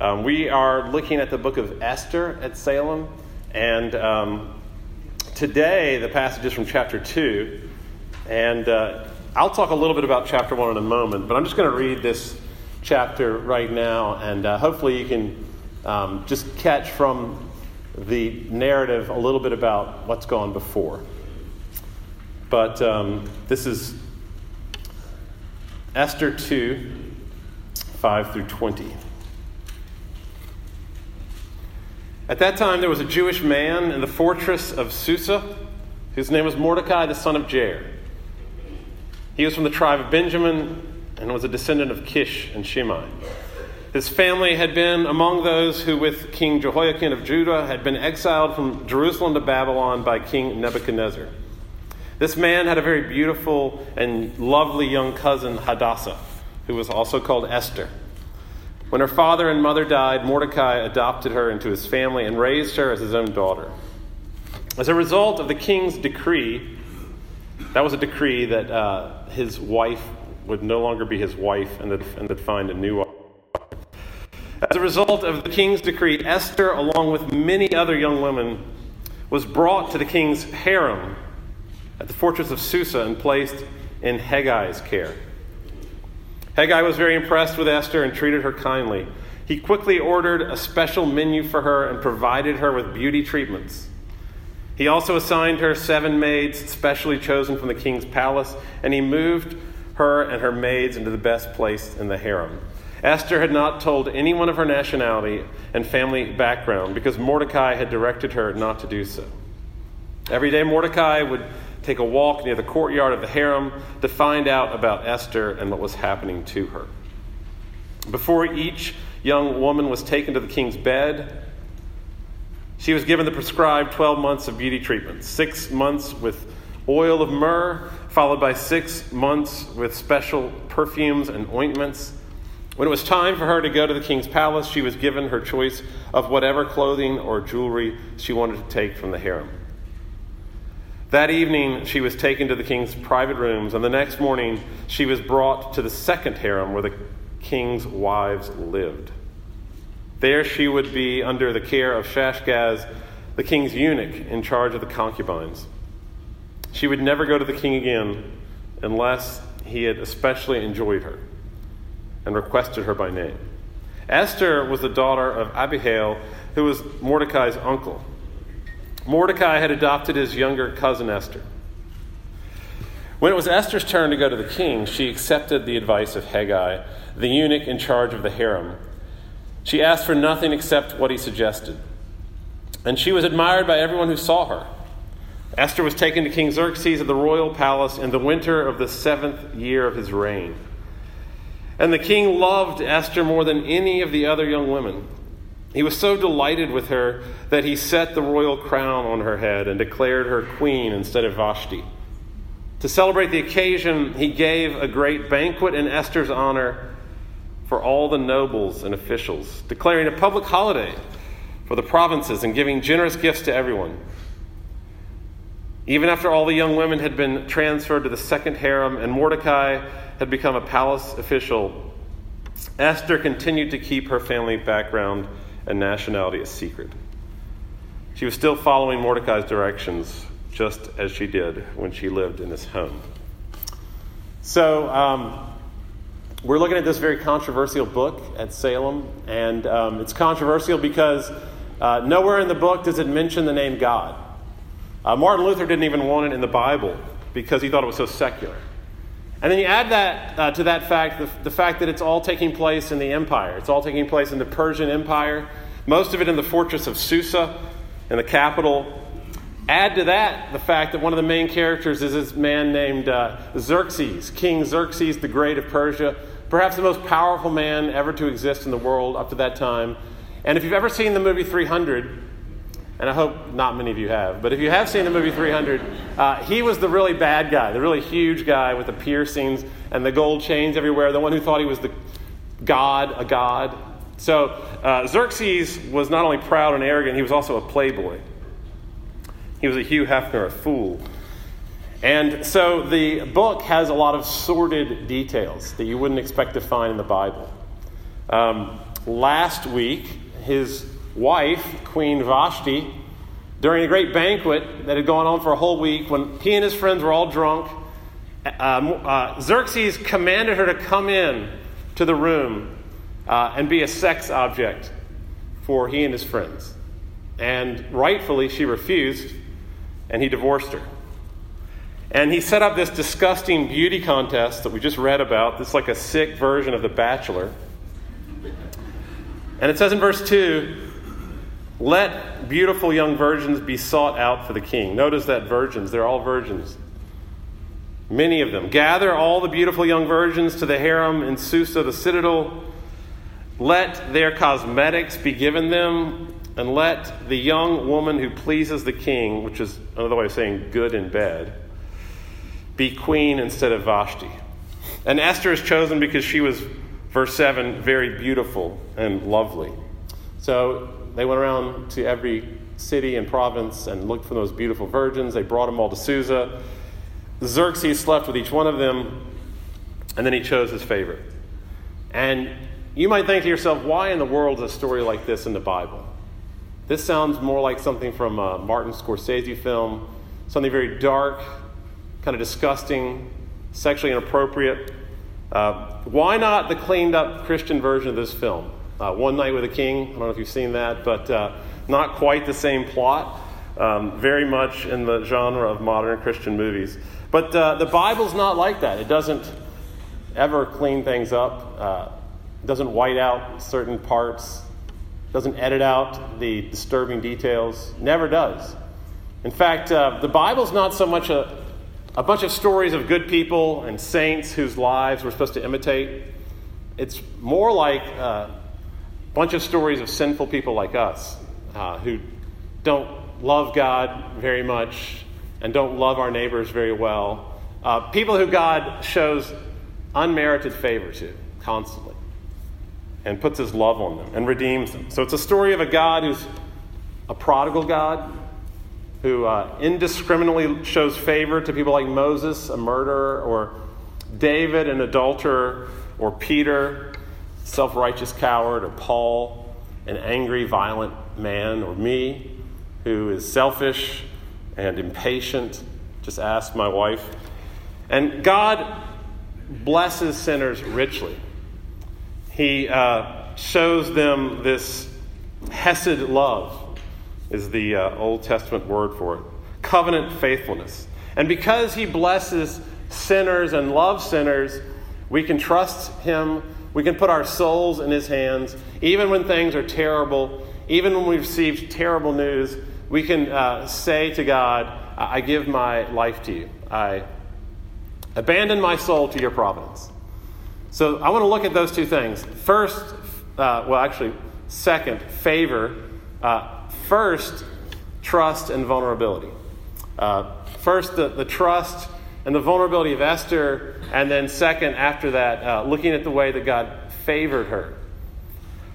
Um, we are looking at the book of Esther at Salem, and um, today the passage is from chapter 2. And uh, I'll talk a little bit about chapter 1 in a moment, but I'm just going to read this chapter right now, and uh, hopefully you can um, just catch from the narrative a little bit about what's gone before. But um, this is Esther 2 5 through 20. At that time, there was a Jewish man in the fortress of Susa whose name was Mordecai, the son of Jair. He was from the tribe of Benjamin and was a descendant of Kish and Shimei. His family had been among those who, with King Jehoiakim of Judah, had been exiled from Jerusalem to Babylon by King Nebuchadnezzar. This man had a very beautiful and lovely young cousin, Hadassah, who was also called Esther. When her father and mother died, Mordecai adopted her into his family and raised her as his own daughter. As a result of the king's decree, that was a decree that uh, his wife would no longer be his wife and that, and that find a new wife. As a result of the king's decree, Esther, along with many other young women, was brought to the king's harem at the fortress of Susa and placed in Hegai's care. Haggai was very impressed with Esther and treated her kindly. He quickly ordered a special menu for her and provided her with beauty treatments. He also assigned her seven maids specially chosen from the king's palace, and he moved her and her maids into the best place in the harem. Esther had not told anyone of her nationality and family background because Mordecai had directed her not to do so. Every day, Mordecai would take a walk near the courtyard of the harem to find out about Esther and what was happening to her. Before each young woman was taken to the king's bed, she was given the prescribed 12 months of beauty treatment six months with oil of myrrh, followed by six months with special perfumes and ointments. When it was time for her to go to the king's palace, she was given her choice of whatever clothing or jewelry she wanted to take from the harem. That evening, she was taken to the king's private rooms, and the next morning, she was brought to the second harem where the king's wives lived. There, she would be under the care of Shaashgaz, the king's eunuch, in charge of the concubines. She would never go to the king again unless he had especially enjoyed her and requested her by name. Esther was the daughter of Abihail, who was Mordecai's uncle. Mordecai had adopted his younger cousin Esther. When it was Esther's turn to go to the king, she accepted the advice of Haggai, the eunuch in charge of the harem. She asked for nothing except what he suggested. And she was admired by everyone who saw her. Esther was taken to King Xerxes at the royal palace in the winter of the seventh year of his reign. And the king loved Esther more than any of the other young women. He was so delighted with her that he set the royal crown on her head and declared her queen instead of Vashti. To celebrate the occasion, he gave a great banquet in Esther's honor for all the nobles and officials, declaring a public holiday for the provinces and giving generous gifts to everyone. Even after all the young women had been transferred to the second harem and Mordecai had become a palace official, Esther continued to keep her family background and nationality a secret. She was still following Mordecai's directions, just as she did when she lived in his home. So, um, we're looking at this very controversial book at Salem, and um, it's controversial because uh, nowhere in the book does it mention the name God. Uh, Martin Luther didn't even want it in the Bible because he thought it was so secular. And then you add that uh, to that fact, the, the, fact that it's all taking place in the empire. It's all taking place in the Persian Empire, most of it in the fortress of Susa, in the capital. Add to that the fact that one of the main characters is this man named uh, Xerxes, King Xerxes the Great of Persia, perhaps the most powerful man ever to exist in the world up to that time. And if you've ever seen the movie 300, and I hope not many of you have, but if you have seen the movie 300, uh, he was the really bad guy, the really huge guy with the piercings and the gold chains everywhere, the one who thought he was the god, a god. So uh, Xerxes was not only proud and arrogant, he was also a playboy. He was a Hugh Hefner, a fool. And so the book has a lot of sordid details that you wouldn't expect to find in the Bible. Um, last week, his wife, Queen Vashti, during a great banquet that had gone on for a whole week, when he and his friends were all drunk, uh, uh, Xerxes commanded her to come in to the room uh, and be a sex object for he and his friends. And rightfully, she refused, and he divorced her. And he set up this disgusting beauty contest that we just read about. It's like a sick version of The Bachelor. And it says in verse 2 let beautiful young virgins be sought out for the king. Notice that virgins, they're all virgins. Many of them. Gather all the beautiful young virgins to the harem in Susa, the citadel. Let their cosmetics be given them, and let the young woman who pleases the king, which is another way of saying good in bed, be queen instead of Vashti. And Esther is chosen because she was, verse 7, very beautiful and lovely. So they went around to every city and province and looked for those beautiful virgins. They brought them all to Susa. Xerxes slept with each one of them, and then he chose his favorite. And you might think to yourself, why in the world is a story like this in the Bible? This sounds more like something from a Martin Scorsese film, something very dark, kind of disgusting, sexually inappropriate. Uh, why not the cleaned up Christian version of this film? Uh, One Night with a King. I don't know if you've seen that, but uh, not quite the same plot. Um, very much in the genre of modern Christian movies. But uh, the Bible's not like that. It doesn't ever clean things up, uh, it doesn't white out certain parts, doesn't edit out the disturbing details. Never does. In fact, uh, the Bible's not so much a, a bunch of stories of good people and saints whose lives we're supposed to imitate. It's more like uh, bunch of stories of sinful people like us uh, who don't love God very much and don't love our neighbors very well. Uh, people who God shows unmerited favor to constantly and puts his love on them and redeems them. So it's a story of a God who's a prodigal God who uh, indiscriminately shows favor to people like Moses, a murderer, or David, an adulterer, or Peter, self righteous coward, or Paul, an angry, violent man, or me, who is selfish and impatient. Just ask my wife. And God blesses sinners richly. He uh, shows them this Hesed love, is the uh, Old Testament word for it. Covenant faithfulness. And because He blesses sinners and loves sinners, we can trust Him we can put our souls in His hands, even when things are terrible, even when we've received terrible news. We can uh, say to God, I give my life to you. I abandon my soul to your providence. So I want to look at those two things. First, uh, well, actually, second, favor. Uh, first, trust and vulnerability. Uh, first, the, the trust and the vulnerability of Esther, and then second, after that, uh, looking at the way that God favored her.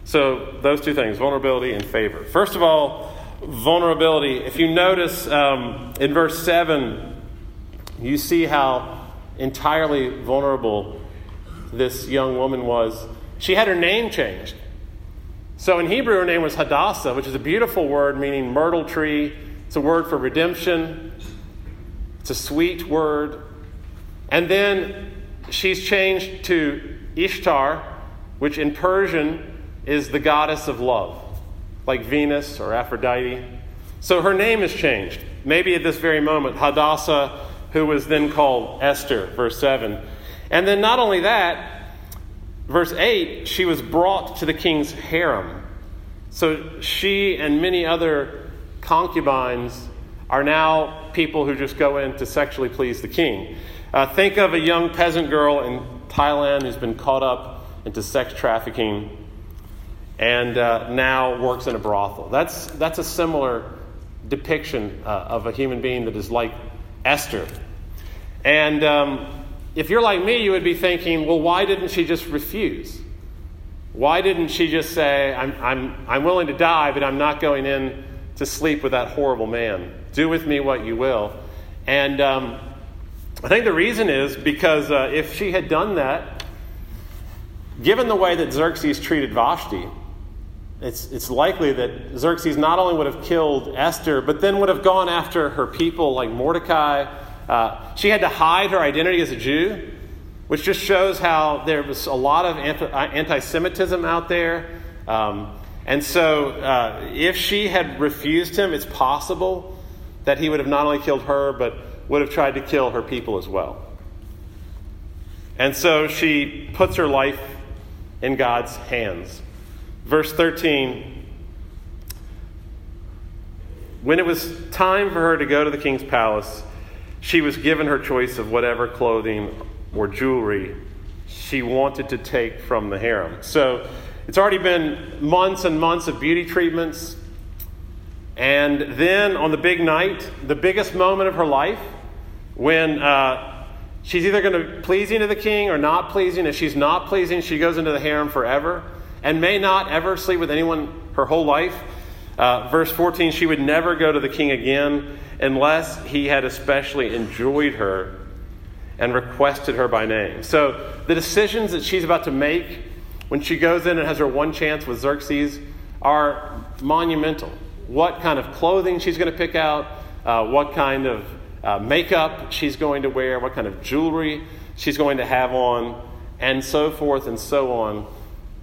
So, those two things vulnerability and favor. First of all, vulnerability. If you notice um, in verse 7, you see how entirely vulnerable this young woman was. She had her name changed. So, in Hebrew, her name was Hadassah, which is a beautiful word meaning myrtle tree. It's a word for redemption. It's a sweet word. And then she's changed to Ishtar, which in Persian is the goddess of love, like Venus or Aphrodite. So her name has changed. Maybe at this very moment, Hadassah, who was then called Esther, verse 7. And then not only that, verse 8, she was brought to the king's harem. So she and many other concubines are now people who just go in to sexually please the king. Uh, think of a young peasant girl in Thailand who's been caught up into sex trafficking and uh, now works in a brothel. That's, that's a similar depiction uh, of a human being that is like Esther. And um, if you're like me, you would be thinking, well, why didn't she just refuse? Why didn't she just say, I'm, I'm, I'm willing to die, but I'm not going in to sleep with that horrible man? Do with me what you will. And um, I think the reason is because uh, if she had done that, given the way that Xerxes treated Vashti, it's, it's likely that Xerxes not only would have killed Esther, but then would have gone after her people like Mordecai. Uh, she had to hide her identity as a Jew, which just shows how there was a lot of anti Semitism out there. Um, and so, uh, if she had refused him, it's possible that he would have not only killed her, but would have tried to kill her people as well. And so she puts her life in God's hands. Verse 13 When it was time for her to go to the king's palace, she was given her choice of whatever clothing or jewelry she wanted to take from the harem. So it's already been months and months of beauty treatments. And then on the big night, the biggest moment of her life, when uh, she's either going to pleasing to the king or not pleasing. If she's not pleasing, she goes into the harem forever and may not ever sleep with anyone her whole life. Uh, verse 14, she would never go to the king again unless he had especially enjoyed her and requested her by name. So the decisions that she's about to make when she goes in and has her one chance with Xerxes are monumental. What kind of clothing she's going to pick out, uh, what kind of uh, makeup she's going to wear, what kind of jewelry she's going to have on, and so forth and so on.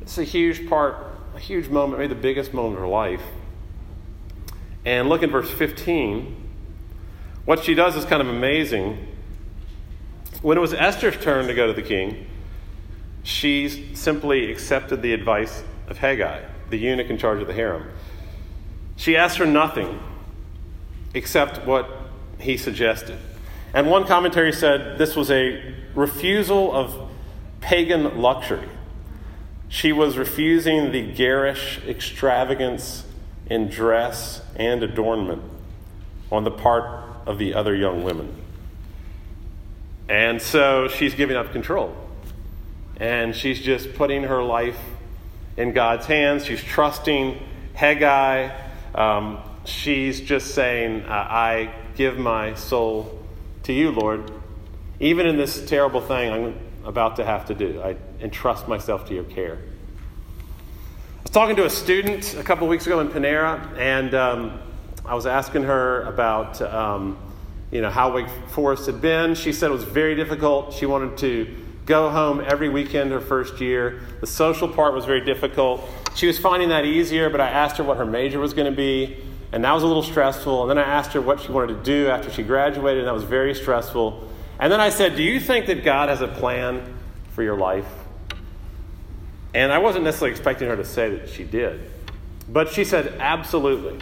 It's a huge part, a huge moment, maybe the biggest moment of her life. And look in verse 15. What she does is kind of amazing. When it was Esther's turn to go to the king, she simply accepted the advice of Haggai, the eunuch in charge of the harem. She asked for nothing except what he suggested. And one commentary said this was a refusal of pagan luxury. She was refusing the garish extravagance in dress and adornment on the part of the other young women. And so she's giving up control. And she's just putting her life in God's hands. She's trusting Hegai. Um, she's just saying, I give my soul to you, Lord. Even in this terrible thing I'm about to have to do, I entrust myself to your care. I was talking to a student a couple weeks ago in Panera, and um, I was asking her about um, you know how Wake Forest had been. She said it was very difficult. She wanted to go home every weekend her first year. The social part was very difficult. She was finding that easier, but I asked her what her major was going to be. And that was a little stressful. And then I asked her what she wanted to do after she graduated, and that was very stressful. And then I said, Do you think that God has a plan for your life? And I wasn't necessarily expecting her to say that she did. But she said, Absolutely.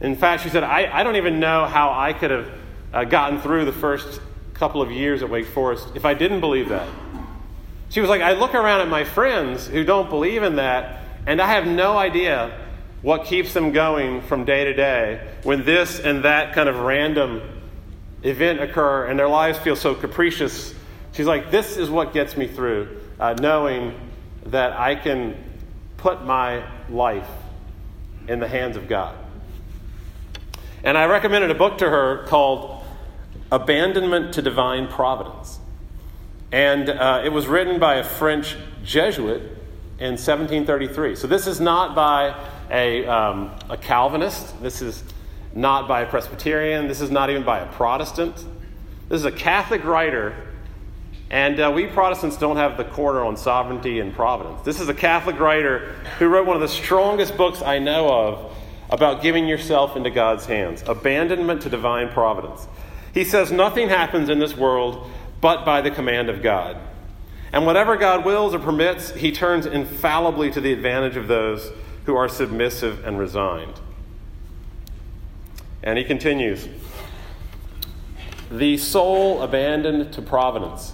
In fact, she said, I, I don't even know how I could have uh, gotten through the first couple of years at Wake Forest if I didn't believe that. She was like, I look around at my friends who don't believe in that, and I have no idea what keeps them going from day to day when this and that kind of random event occur and their lives feel so capricious. She's like, This is what gets me through, uh, knowing that I can put my life in the hands of God. And I recommended a book to her called Abandonment to Divine Providence. And uh, it was written by a French Jesuit in 1733. So this is not by a, um, a Calvinist. This is not by a Presbyterian. This is not even by a Protestant. This is a Catholic writer, and uh, we Protestants don't have the corner on sovereignty and providence. This is a Catholic writer who wrote one of the strongest books I know of about giving yourself into God's hands abandonment to divine providence. He says, Nothing happens in this world but by the command of God. And whatever God wills or permits, he turns infallibly to the advantage of those who are submissive and resigned. And he continues The soul abandoned to providence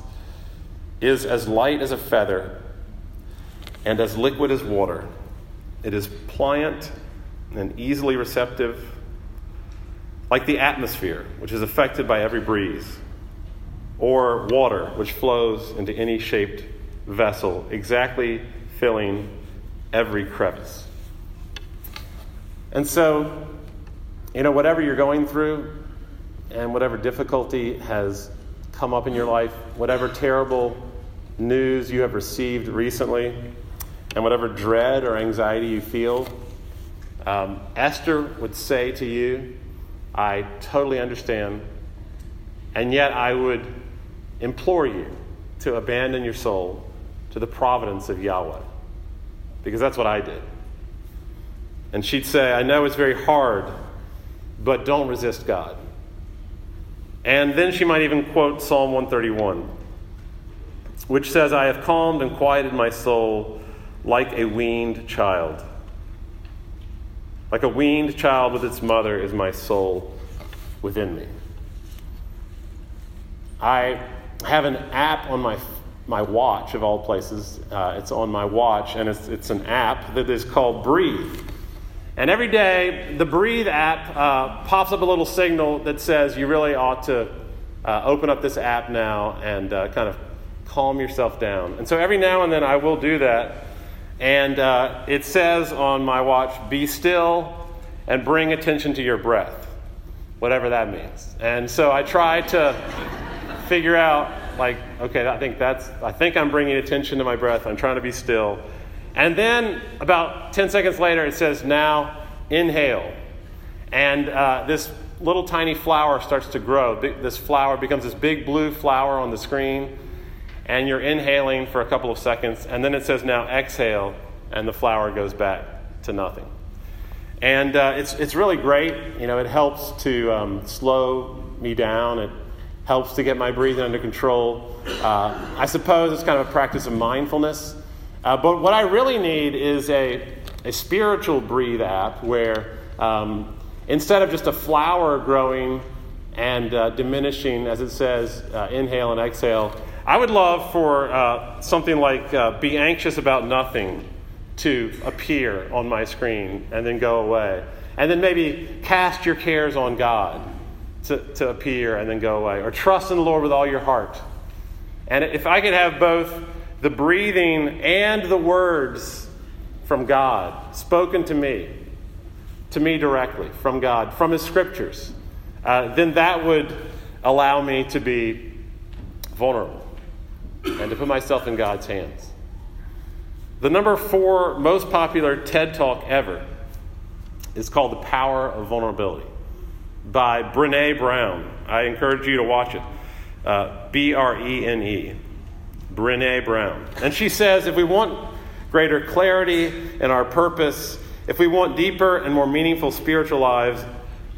is as light as a feather and as liquid as water. It is pliant and easily receptive, like the atmosphere, which is affected by every breeze, or water, which flows into any shaped vessel, exactly filling every crevice. And so, you know, whatever you're going through and whatever difficulty has come up in your life, whatever terrible news you have received recently, and whatever dread or anxiety you feel, um, Esther would say to you, I totally understand, and yet I would implore you to abandon your soul to the providence of Yahweh. Because that's what I did. And she'd say, I know it's very hard, but don't resist God. And then she might even quote Psalm 131, which says, I have calmed and quieted my soul like a weaned child. Like a weaned child with its mother is my soul within me. I have an app on my, my watch, of all places. Uh, it's on my watch, and it's, it's an app that is called Breathe. And every day, the Breathe app uh, pops up a little signal that says you really ought to uh, open up this app now and uh, kind of calm yourself down. And so every now and then I will do that. And uh, it says on my watch, be still and bring attention to your breath, whatever that means. And so I try to figure out, like, okay, I think that's, I think I'm bringing attention to my breath. I'm trying to be still. And then about 10 seconds later, it says, Now inhale. And uh, this little tiny flower starts to grow. This flower becomes this big blue flower on the screen. And you're inhaling for a couple of seconds. And then it says, Now exhale. And the flower goes back to nothing. And uh, it's, it's really great. You know, it helps to um, slow me down. It helps to get my breathing under control. Uh, I suppose it's kind of a practice of mindfulness. Uh, but what I really need is a, a spiritual breathe app where um, instead of just a flower growing and uh, diminishing, as it says, uh, inhale and exhale, I would love for uh, something like uh, be anxious about nothing to appear on my screen and then go away. And then maybe cast your cares on God to, to appear and then go away. Or trust in the Lord with all your heart. And if I could have both the breathing and the words from God spoken to me, to me directly from God, from His scriptures, uh, then that would allow me to be vulnerable and to put myself in God's hands. The number four most popular TED talk ever is called The Power of Vulnerability by Brene Brown. I encourage you to watch it. Uh, B R E N E. Brene Brown. And she says if we want greater clarity in our purpose, if we want deeper and more meaningful spiritual lives,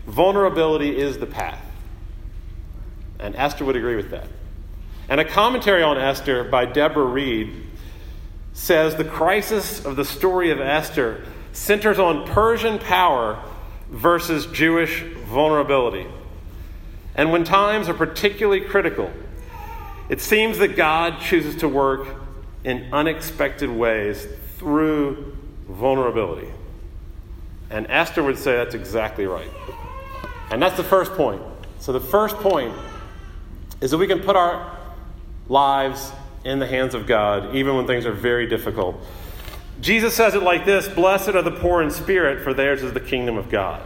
vulnerability is the path. And Esther would agree with that. And a commentary on Esther by Deborah Reid says the crisis of the story of Esther centers on Persian power versus Jewish vulnerability. And when times are particularly critical, it seems that God chooses to work in unexpected ways through vulnerability. And Esther would say that's exactly right. And that's the first point. So, the first point is that we can put our lives in the hands of God, even when things are very difficult. Jesus says it like this Blessed are the poor in spirit, for theirs is the kingdom of God.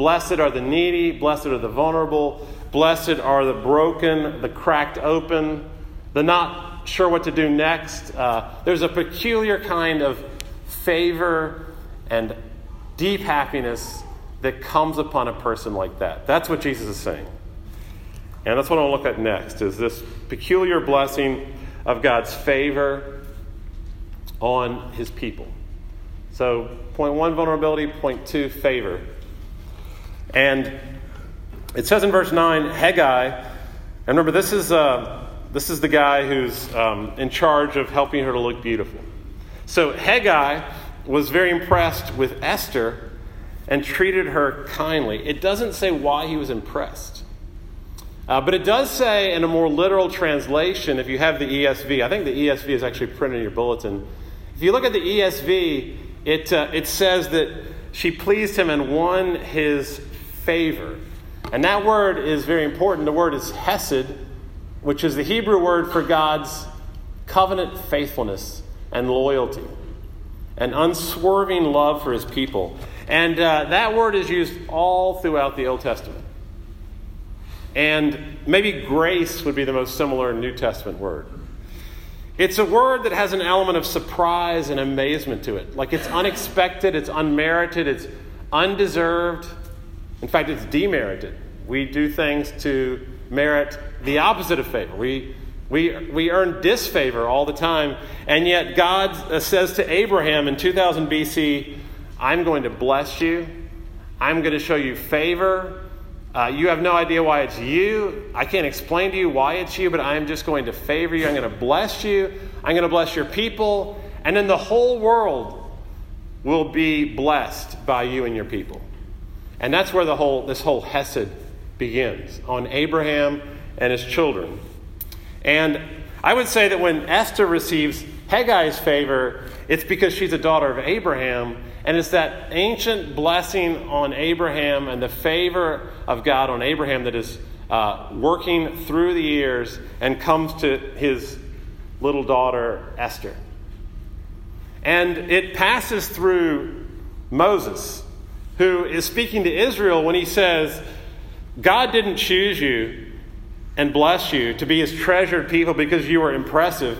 Blessed are the needy, blessed are the vulnerable, Blessed are the broken, the cracked open, the not sure what to do next. Uh, there's a peculiar kind of favor and deep happiness that comes upon a person like that. That's what Jesus is saying. And that's what I want to look at next is this peculiar blessing of God's favor on his people. So, point one, vulnerability. Point two, favor. And it says in verse 9, Haggai, and remember, this is, uh, this is the guy who's um, in charge of helping her to look beautiful. So Haggai was very impressed with Esther and treated her kindly. It doesn't say why he was impressed. Uh, but it does say in a more literal translation, if you have the ESV, I think the ESV is actually printed in your bulletin. If you look at the ESV, it, uh, it says that she pleased him and won his favor. And that word is very important. The word is hesed, which is the Hebrew word for God's covenant faithfulness and loyalty, an unswerving love for his people. And uh, that word is used all throughout the Old Testament. And maybe grace would be the most similar New Testament word. It's a word that has an element of surprise and amazement to it. Like it's unexpected, it's unmerited, it's undeserved. In fact, it's demerited. We do things to merit the opposite of favor. We, we, we earn disfavor all the time. And yet, God uh, says to Abraham in 2000 BC, I'm going to bless you. I'm going to show you favor. Uh, you have no idea why it's you. I can't explain to you why it's you, but I'm just going to favor you. I'm going to bless you. I'm going to bless your people. And then the whole world will be blessed by you and your people. And that's where the whole, this whole Hesed begins on Abraham and his children. And I would say that when Esther receives Haggai's favor, it's because she's a daughter of Abraham, and it's that ancient blessing on Abraham and the favor of God on Abraham that is uh, working through the years and comes to his little daughter Esther. And it passes through Moses, who is speaking to Israel when he says, God didn't choose you and bless you to be his treasured people because you were impressive.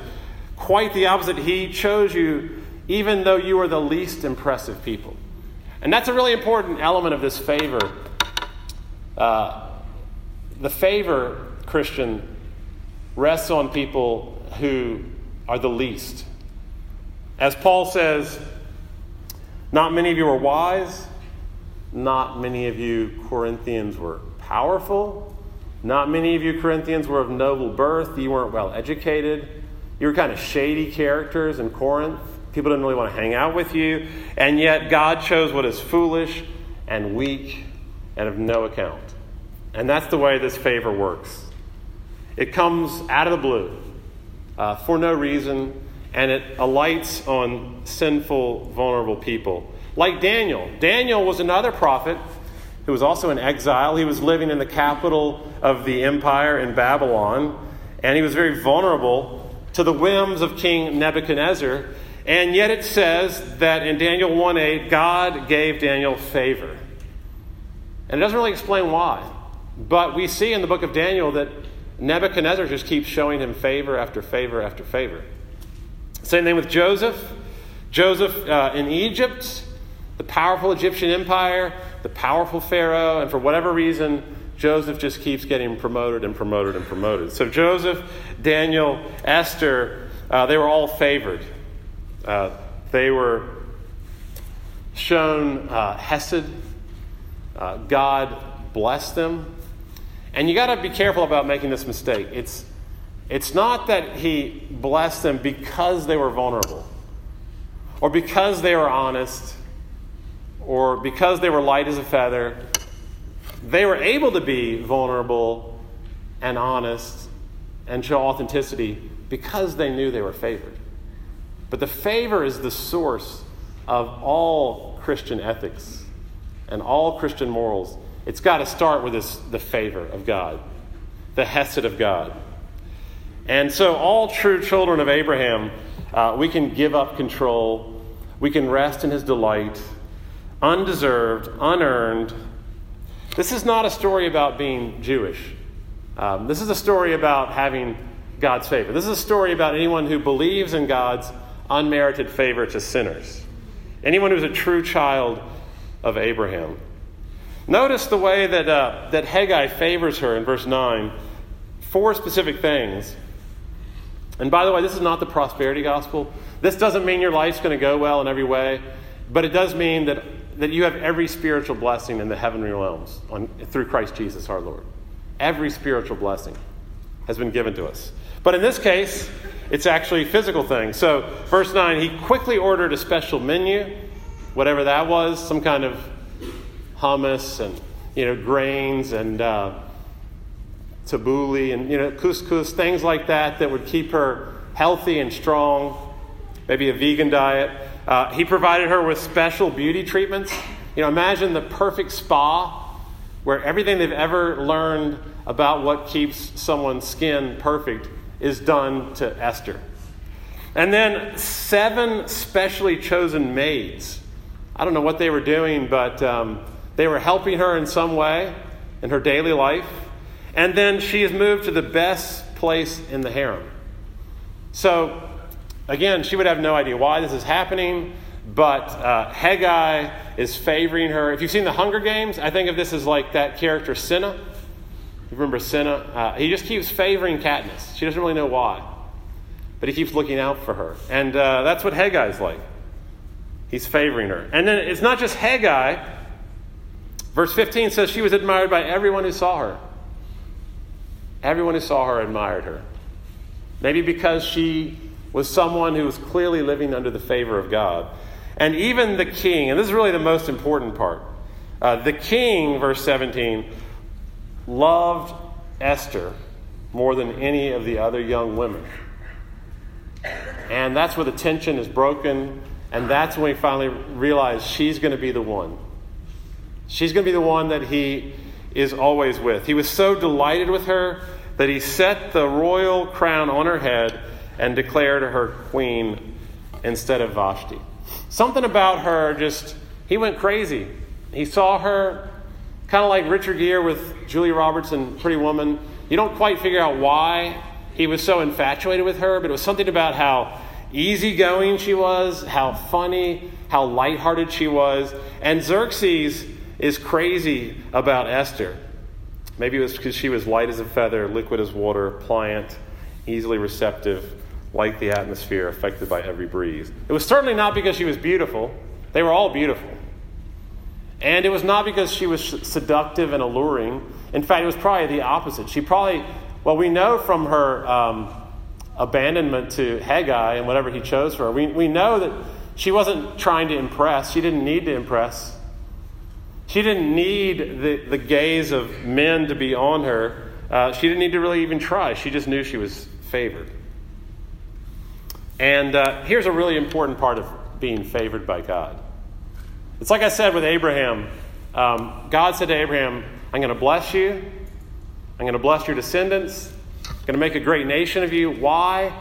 Quite the opposite. He chose you even though you were the least impressive people. And that's a really important element of this favor. Uh, the favor, Christian, rests on people who are the least. As Paul says, not many of you are wise, not many of you Corinthians were powerful. Not many of you Corinthians were of noble birth. You weren't well educated. You were kind of shady characters in Corinth. People didn't really want to hang out with you. And yet, God chose what is foolish and weak and of no account. And that's the way this favor works. It comes out of the blue uh, for no reason, and it alights on sinful, vulnerable people. Like Daniel. Daniel was another prophet who was also in exile. He was living in the capital of the empire in Babylon, and he was very vulnerable to the whims of King Nebuchadnezzar. And yet it says that in Daniel 1 8, God gave Daniel favor. And it doesn't really explain why. But we see in the book of Daniel that Nebuchadnezzar just keeps showing him favor after favor after favor. Same thing with Joseph. Joseph uh, in Egypt, the powerful Egyptian empire, the powerful Pharaoh, and for whatever reason, Joseph just keeps getting promoted and promoted and promoted. So Joseph, Daniel, Esther, uh, they were all favored. Uh, they were shown uh, Hesed. Uh, God blessed them. And you got to be careful about making this mistake. It's, it's not that He blessed them because they were vulnerable or because they were honest or because they were light as a feather, they were able to be vulnerable and honest and show authenticity because they knew they were favored. But the favor is the source of all Christian ethics and all Christian morals. It's got to start with this, the favor of God, the hesed of God. And so, all true children of Abraham, uh, we can give up control, we can rest in his delight, undeserved, unearned. This is not a story about being Jewish. Um, this is a story about having God's favor. This is a story about anyone who believes in God's unmerited favor to sinners. Anyone who's a true child of Abraham. Notice the way that, uh, that Haggai favors her in verse 9. Four specific things. And by the way, this is not the prosperity gospel. This doesn't mean your life's going to go well in every way, but it does mean that that you have every spiritual blessing in the heavenly realms on, through Christ Jesus our Lord. Every spiritual blessing has been given to us. But in this case, it's actually physical thing. So, verse 9, he quickly ordered a special menu, whatever that was, some kind of hummus and you know grains and uh, tabbouleh and you know couscous, things like that that would keep her healthy and strong. Maybe a vegan diet. Uh, he provided her with special beauty treatments. You know, imagine the perfect spa where everything they've ever learned about what keeps someone's skin perfect is done to Esther. And then seven specially chosen maids. I don't know what they were doing, but um, they were helping her in some way in her daily life. And then she is moved to the best place in the harem. So, again, she would have no idea why this is happening, but uh, Hegai is favoring her. If you've seen the Hunger Games, I think of this as like that character Cinna. You remember Cinna? Uh, he just keeps favoring Katniss. She doesn't really know why, but he keeps looking out for her. And uh, that's what Hegai's like. He's favoring her. And then it's not just Hegai. Verse 15 says she was admired by everyone who saw her. Everyone who saw her admired her. Maybe because she was someone who was clearly living under the favor of God. And even the king, and this is really the most important part uh, the king, verse 17, loved Esther more than any of the other young women. And that's where the tension is broken, and that's when we finally realize she's going to be the one. She's going to be the one that he is always with. He was so delighted with her that he set the royal crown on her head and declared her queen instead of Vashti. Something about her just, he went crazy. He saw her kind of like Richard Gere with Julia Roberts and Pretty Woman. You don't quite figure out why he was so infatuated with her, but it was something about how easygoing she was, how funny, how lighthearted she was. And Xerxes is crazy about Esther. Maybe it was because she was light as a feather, liquid as water, pliant, easily receptive, like the atmosphere, affected by every breeze. It was certainly not because she was beautiful. They were all beautiful. And it was not because she was seductive and alluring. In fact, it was probably the opposite. She probably, well, we know from her um, abandonment to Hegai and whatever he chose for her, we, we know that she wasn't trying to impress. She didn't need to impress. She didn't need the, the gaze of men to be on her. Uh, she didn't need to really even try. She just knew she was favored. And uh, here's a really important part of being favored by God. It's like I said with Abraham. Um, God said to Abraham, I'm going to bless you. I'm going to bless your descendants. I'm going to make a great nation of you. Why?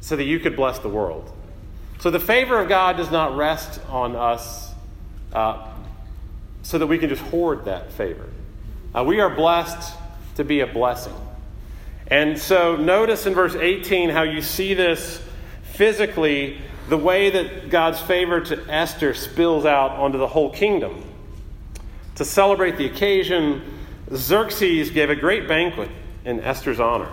So that you could bless the world. So the favor of God does not rest on us uh, so that we can just hoard that favor. Uh, we are blessed to be a blessing. And so notice in verse 18 how you see this physically, the way that God's favor to Esther spills out onto the whole kingdom. To celebrate the occasion, Xerxes gave a great banquet in Esther's honor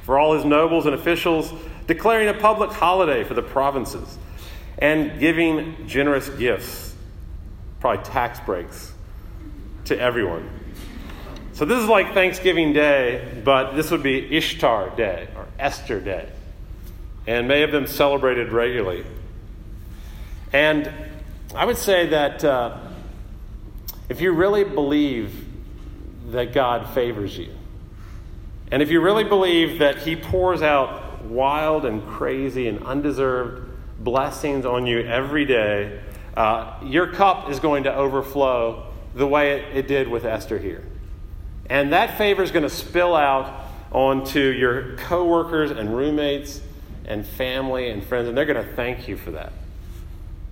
for all his nobles and officials, declaring a public holiday for the provinces and giving generous gifts probably tax breaks to everyone. So this is like Thanksgiving Day, but this would be Ishtar Day or Esther Day. And may have been celebrated regularly. And I would say that uh, if you really believe that God favors you, and if you really believe that He pours out wild and crazy and undeserved blessings on you every day, uh, your cup is going to overflow the way it, it did with Esther here. And that favor is going to spill out onto your coworkers and roommates and family and friends, and they're going to thank you for that.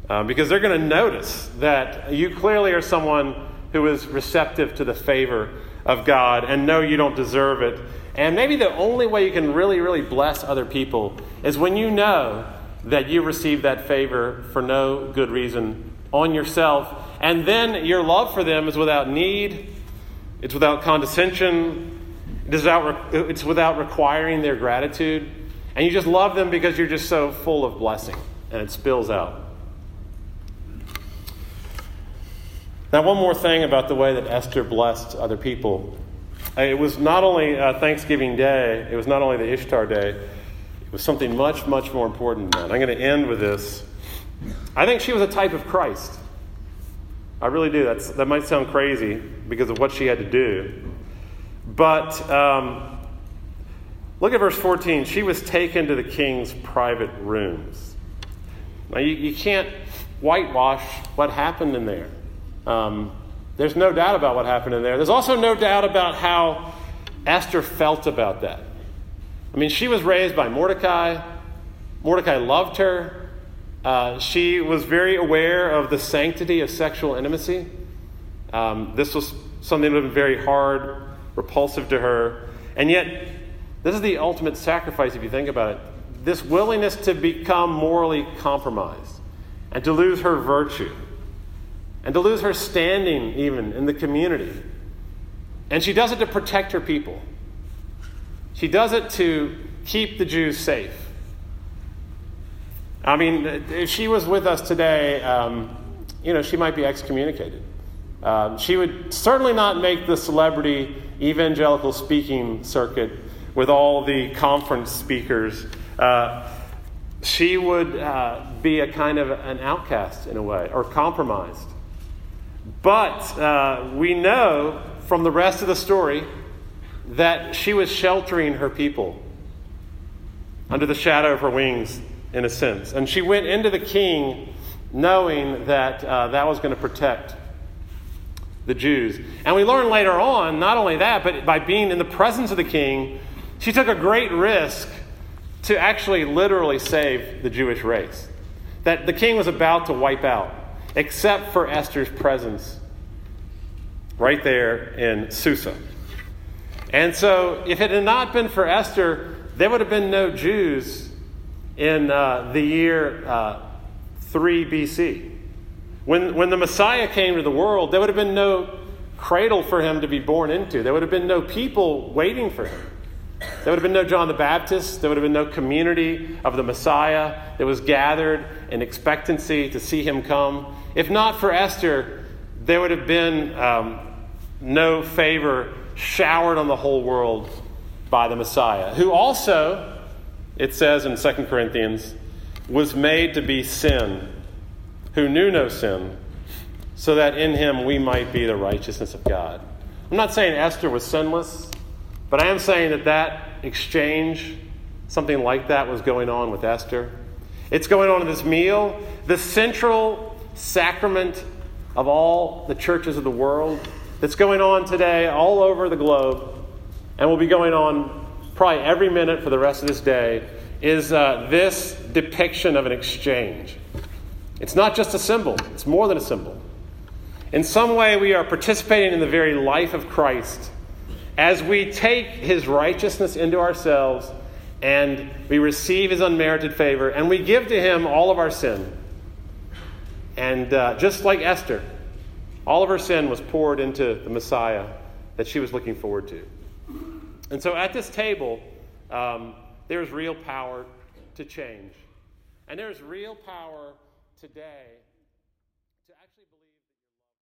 Uh, because they're going to notice that you clearly are someone who is receptive to the favor of God and know you don't deserve it. And maybe the only way you can really, really bless other people is when you know that you receive that favor for no good reason on yourself. And then your love for them is without need, it's without condescension, it is without, it's without requiring their gratitude. And you just love them because you're just so full of blessing, and it spills out. Now, one more thing about the way that Esther blessed other people. It was not only Thanksgiving Day, it was not only the Ishtar Day, it was something much, much more important than that. I'm going to end with this. I think she was a type of Christ. I really do. That's, that might sound crazy because of what she had to do. But um, look at verse 14. She was taken to the king's private rooms. Now, you, you can't whitewash what happened in there. Um, there's no doubt about what happened in there. There's also no doubt about how Esther felt about that. I mean, she was raised by Mordecai. Mordecai loved her. Uh, she was very aware of the sanctity of sexual intimacy. Um, this was something that would have been very hard, repulsive to her. And yet, this is the ultimate sacrifice if you think about it. this willingness to become morally compromised and to lose her virtue and to lose her standing even in the community. And she does it to protect her people. She does it to keep the Jews safe. I mean, if she was with us today, um, you know, she might be excommunicated. Um, she would certainly not make the celebrity evangelical speaking circuit with all the conference speakers. Uh, she would uh, be a kind of an outcast in a way, or compromised. But uh, we know from the rest of the story that she was sheltering her people under the shadow of her wings, in a sense. And she went into the king knowing that uh, that was going to protect the Jews. And we learn later on, not only that, but by being in the presence of the king, she took a great risk to actually literally save the Jewish race. That the king was about to wipe out, except for Esther's presence right there in Susa. And so, if it had not been for Esther, there would have been no Jews in uh, the year uh, 3 BC. When, when the Messiah came to the world, there would have been no cradle for him to be born into. There would have been no people waiting for him. There would have been no John the Baptist. There would have been no community of the Messiah that was gathered in expectancy to see him come. If not for Esther, there would have been um, no favor showered on the whole world by the Messiah, who also, it says in 2 Corinthians, was made to be sin, who knew no sin, so that in him we might be the righteousness of God. I'm not saying Esther was sinless, but I am saying that that exchange, something like that, was going on with Esther. It's going on in this meal. The central sacrament of all the churches of the world that's going on today all over the globe and will be going on probably every minute for the rest of this day is uh, this depiction of an exchange. It's not just a symbol, it's more than a symbol. In some way, we are participating in the very life of Christ as we take his righteousness into ourselves and we receive his unmerited favor and we give to him all of our sin. And uh, just like Esther, all of her sin was poured into the Messiah that she was looking forward to. And so at this table, um, there's real power to change. And there's real power today